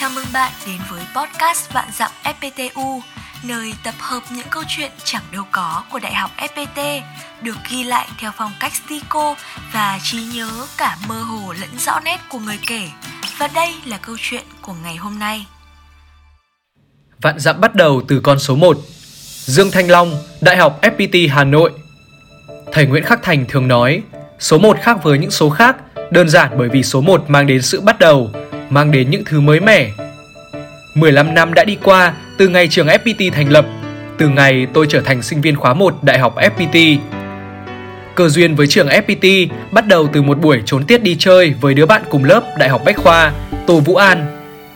Chào mừng bạn đến với podcast Vạn Dặm FPTU, nơi tập hợp những câu chuyện chẳng đâu có của Đại học FPT, được ghi lại theo phong cách stico và trí nhớ cả mơ hồ lẫn rõ nét của người kể. Và đây là câu chuyện của ngày hôm nay. Vạn Dặm bắt đầu từ con số 1. Dương Thanh Long, Đại học FPT Hà Nội. Thầy Nguyễn Khắc Thành thường nói, số 1 khác với những số khác, đơn giản bởi vì số 1 mang đến sự bắt đầu, mang đến những thứ mới mẻ. 15 năm đã đi qua từ ngày trường FPT thành lập, từ ngày tôi trở thành sinh viên khóa 1 Đại học FPT. Cơ duyên với trường FPT bắt đầu từ một buổi trốn tiết đi chơi với đứa bạn cùng lớp Đại học Bách Khoa, Tô Vũ An.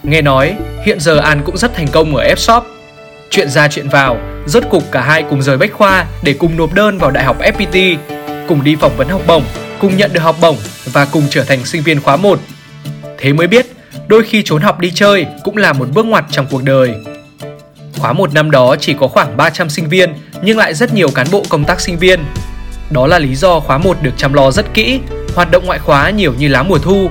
Nghe nói, hiện giờ An cũng rất thành công ở F-Shop. Chuyện ra chuyện vào, rốt cục cả hai cùng rời Bách Khoa để cùng nộp đơn vào Đại học FPT, cùng đi phỏng vấn học bổng, cùng nhận được học bổng và cùng trở thành sinh viên khóa 1. Thế mới biết đôi khi trốn học đi chơi cũng là một bước ngoặt trong cuộc đời. Khóa một năm đó chỉ có khoảng 300 sinh viên nhưng lại rất nhiều cán bộ công tác sinh viên. Đó là lý do khóa 1 được chăm lo rất kỹ, hoạt động ngoại khóa nhiều như lá mùa thu.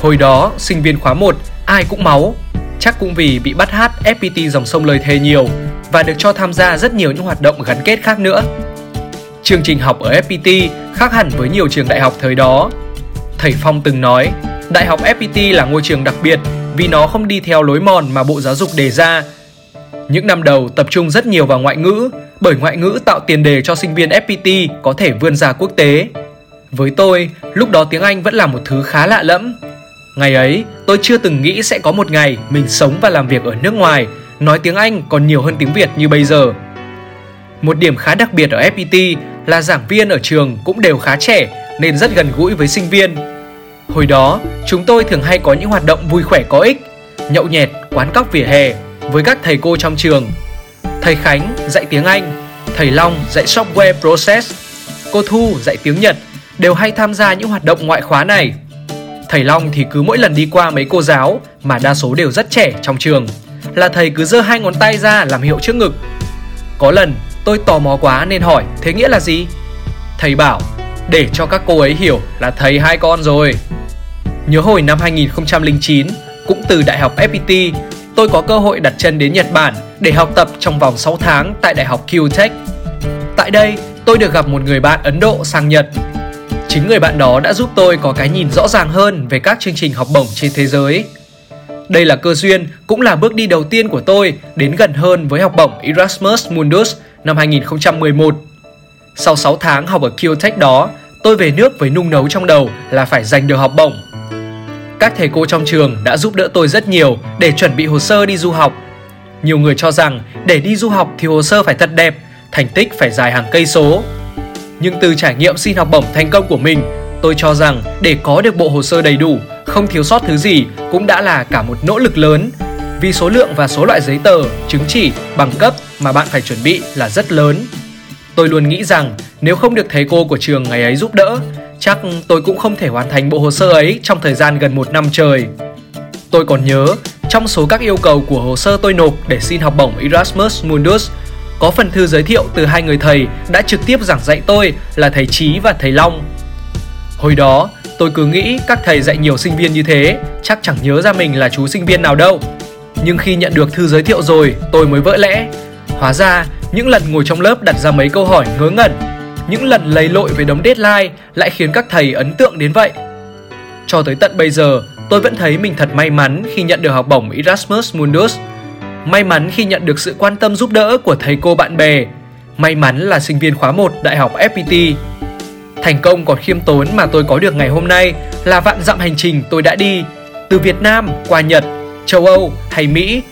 Hồi đó, sinh viên khóa 1 ai cũng máu, chắc cũng vì bị bắt hát FPT dòng sông lời thề nhiều và được cho tham gia rất nhiều những hoạt động gắn kết khác nữa. Chương trình học ở FPT khác hẳn với nhiều trường đại học thời đó. Thầy Phong từng nói, Đại học FPT là ngôi trường đặc biệt vì nó không đi theo lối mòn mà Bộ Giáo dục đề ra. Những năm đầu tập trung rất nhiều vào ngoại ngữ, bởi ngoại ngữ tạo tiền đề cho sinh viên FPT có thể vươn ra quốc tế. Với tôi, lúc đó tiếng Anh vẫn là một thứ khá lạ lẫm. Ngày ấy, tôi chưa từng nghĩ sẽ có một ngày mình sống và làm việc ở nước ngoài, nói tiếng Anh còn nhiều hơn tiếng Việt như bây giờ. Một điểm khá đặc biệt ở FPT là giảng viên ở trường cũng đều khá trẻ nên rất gần gũi với sinh viên Hồi đó, chúng tôi thường hay có những hoạt động vui khỏe có ích, nhậu nhẹt, quán cóc vỉa hè với các thầy cô trong trường. Thầy Khánh dạy tiếng Anh, thầy Long dạy software process, cô Thu dạy tiếng Nhật đều hay tham gia những hoạt động ngoại khóa này. Thầy Long thì cứ mỗi lần đi qua mấy cô giáo mà đa số đều rất trẻ trong trường là thầy cứ giơ hai ngón tay ra làm hiệu trước ngực. Có lần tôi tò mò quá nên hỏi thế nghĩa là gì? Thầy bảo để cho các cô ấy hiểu là thầy hai con rồi. Nhớ hồi năm 2009, cũng từ Đại học FPT, tôi có cơ hội đặt chân đến Nhật Bản để học tập trong vòng 6 tháng tại Đại học QTech. Tại đây, tôi được gặp một người bạn Ấn Độ sang Nhật. Chính người bạn đó đã giúp tôi có cái nhìn rõ ràng hơn về các chương trình học bổng trên thế giới. Đây là cơ duyên, cũng là bước đi đầu tiên của tôi đến gần hơn với học bổng Erasmus Mundus năm 2011. Sau 6 tháng học ở Kyotech đó, tôi về nước với nung nấu trong đầu là phải giành được học bổng các thầy cô trong trường đã giúp đỡ tôi rất nhiều để chuẩn bị hồ sơ đi du học. Nhiều người cho rằng để đi du học thì hồ sơ phải thật đẹp, thành tích phải dài hàng cây số. Nhưng từ trải nghiệm xin học bổng thành công của mình, tôi cho rằng để có được bộ hồ sơ đầy đủ, không thiếu sót thứ gì cũng đã là cả một nỗ lực lớn. Vì số lượng và số loại giấy tờ, chứng chỉ, bằng cấp mà bạn phải chuẩn bị là rất lớn. Tôi luôn nghĩ rằng nếu không được thầy cô của trường ngày ấy giúp đỡ chắc tôi cũng không thể hoàn thành bộ hồ sơ ấy trong thời gian gần một năm trời. Tôi còn nhớ, trong số các yêu cầu của hồ sơ tôi nộp để xin học bổng Erasmus Mundus, có phần thư giới thiệu từ hai người thầy đã trực tiếp giảng dạy tôi là thầy Trí và thầy Long. Hồi đó, tôi cứ nghĩ các thầy dạy nhiều sinh viên như thế, chắc chẳng nhớ ra mình là chú sinh viên nào đâu. Nhưng khi nhận được thư giới thiệu rồi, tôi mới vỡ lẽ. Hóa ra, những lần ngồi trong lớp đặt ra mấy câu hỏi ngớ ngẩn những lần lấy lội về đống deadline lại khiến các thầy ấn tượng đến vậy. Cho tới tận bây giờ, tôi vẫn thấy mình thật may mắn khi nhận được học bổng Erasmus Mundus. May mắn khi nhận được sự quan tâm giúp đỡ của thầy cô bạn bè. May mắn là sinh viên khóa 1 Đại học FPT. Thành công còn khiêm tốn mà tôi có được ngày hôm nay là vạn dặm hành trình tôi đã đi từ Việt Nam qua Nhật, châu Âu hay Mỹ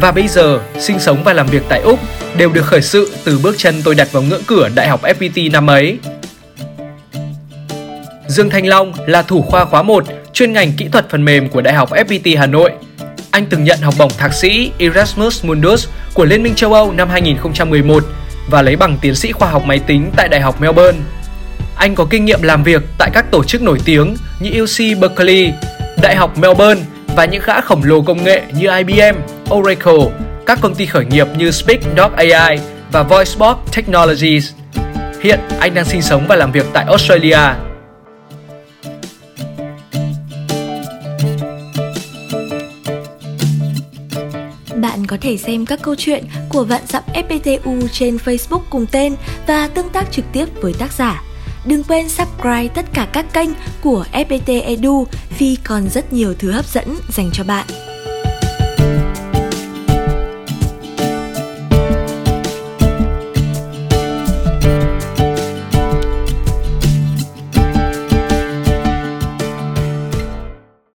và bây giờ sinh sống và làm việc tại Úc đều được khởi sự từ bước chân tôi đặt vào ngưỡng cửa Đại học FPT năm ấy. Dương Thanh Long là thủ khoa khóa 1 chuyên ngành kỹ thuật phần mềm của Đại học FPT Hà Nội. Anh từng nhận học bổng thạc sĩ Erasmus Mundus của Liên minh châu Âu năm 2011 và lấy bằng tiến sĩ khoa học máy tính tại Đại học Melbourne. Anh có kinh nghiệm làm việc tại các tổ chức nổi tiếng như UC Berkeley, Đại học Melbourne và những gã khổng lồ công nghệ như IBM, Oracle, các công ty khởi nghiệp như Speak.ai và VoiceBot Technologies. Hiện anh đang sinh sống và làm việc tại Australia. có thể xem các câu chuyện của Vạn Dặm FPTU trên Facebook cùng tên và tương tác trực tiếp với tác giả. Đừng quên subscribe tất cả các kênh của FPT Edu vì còn rất nhiều thứ hấp dẫn dành cho bạn.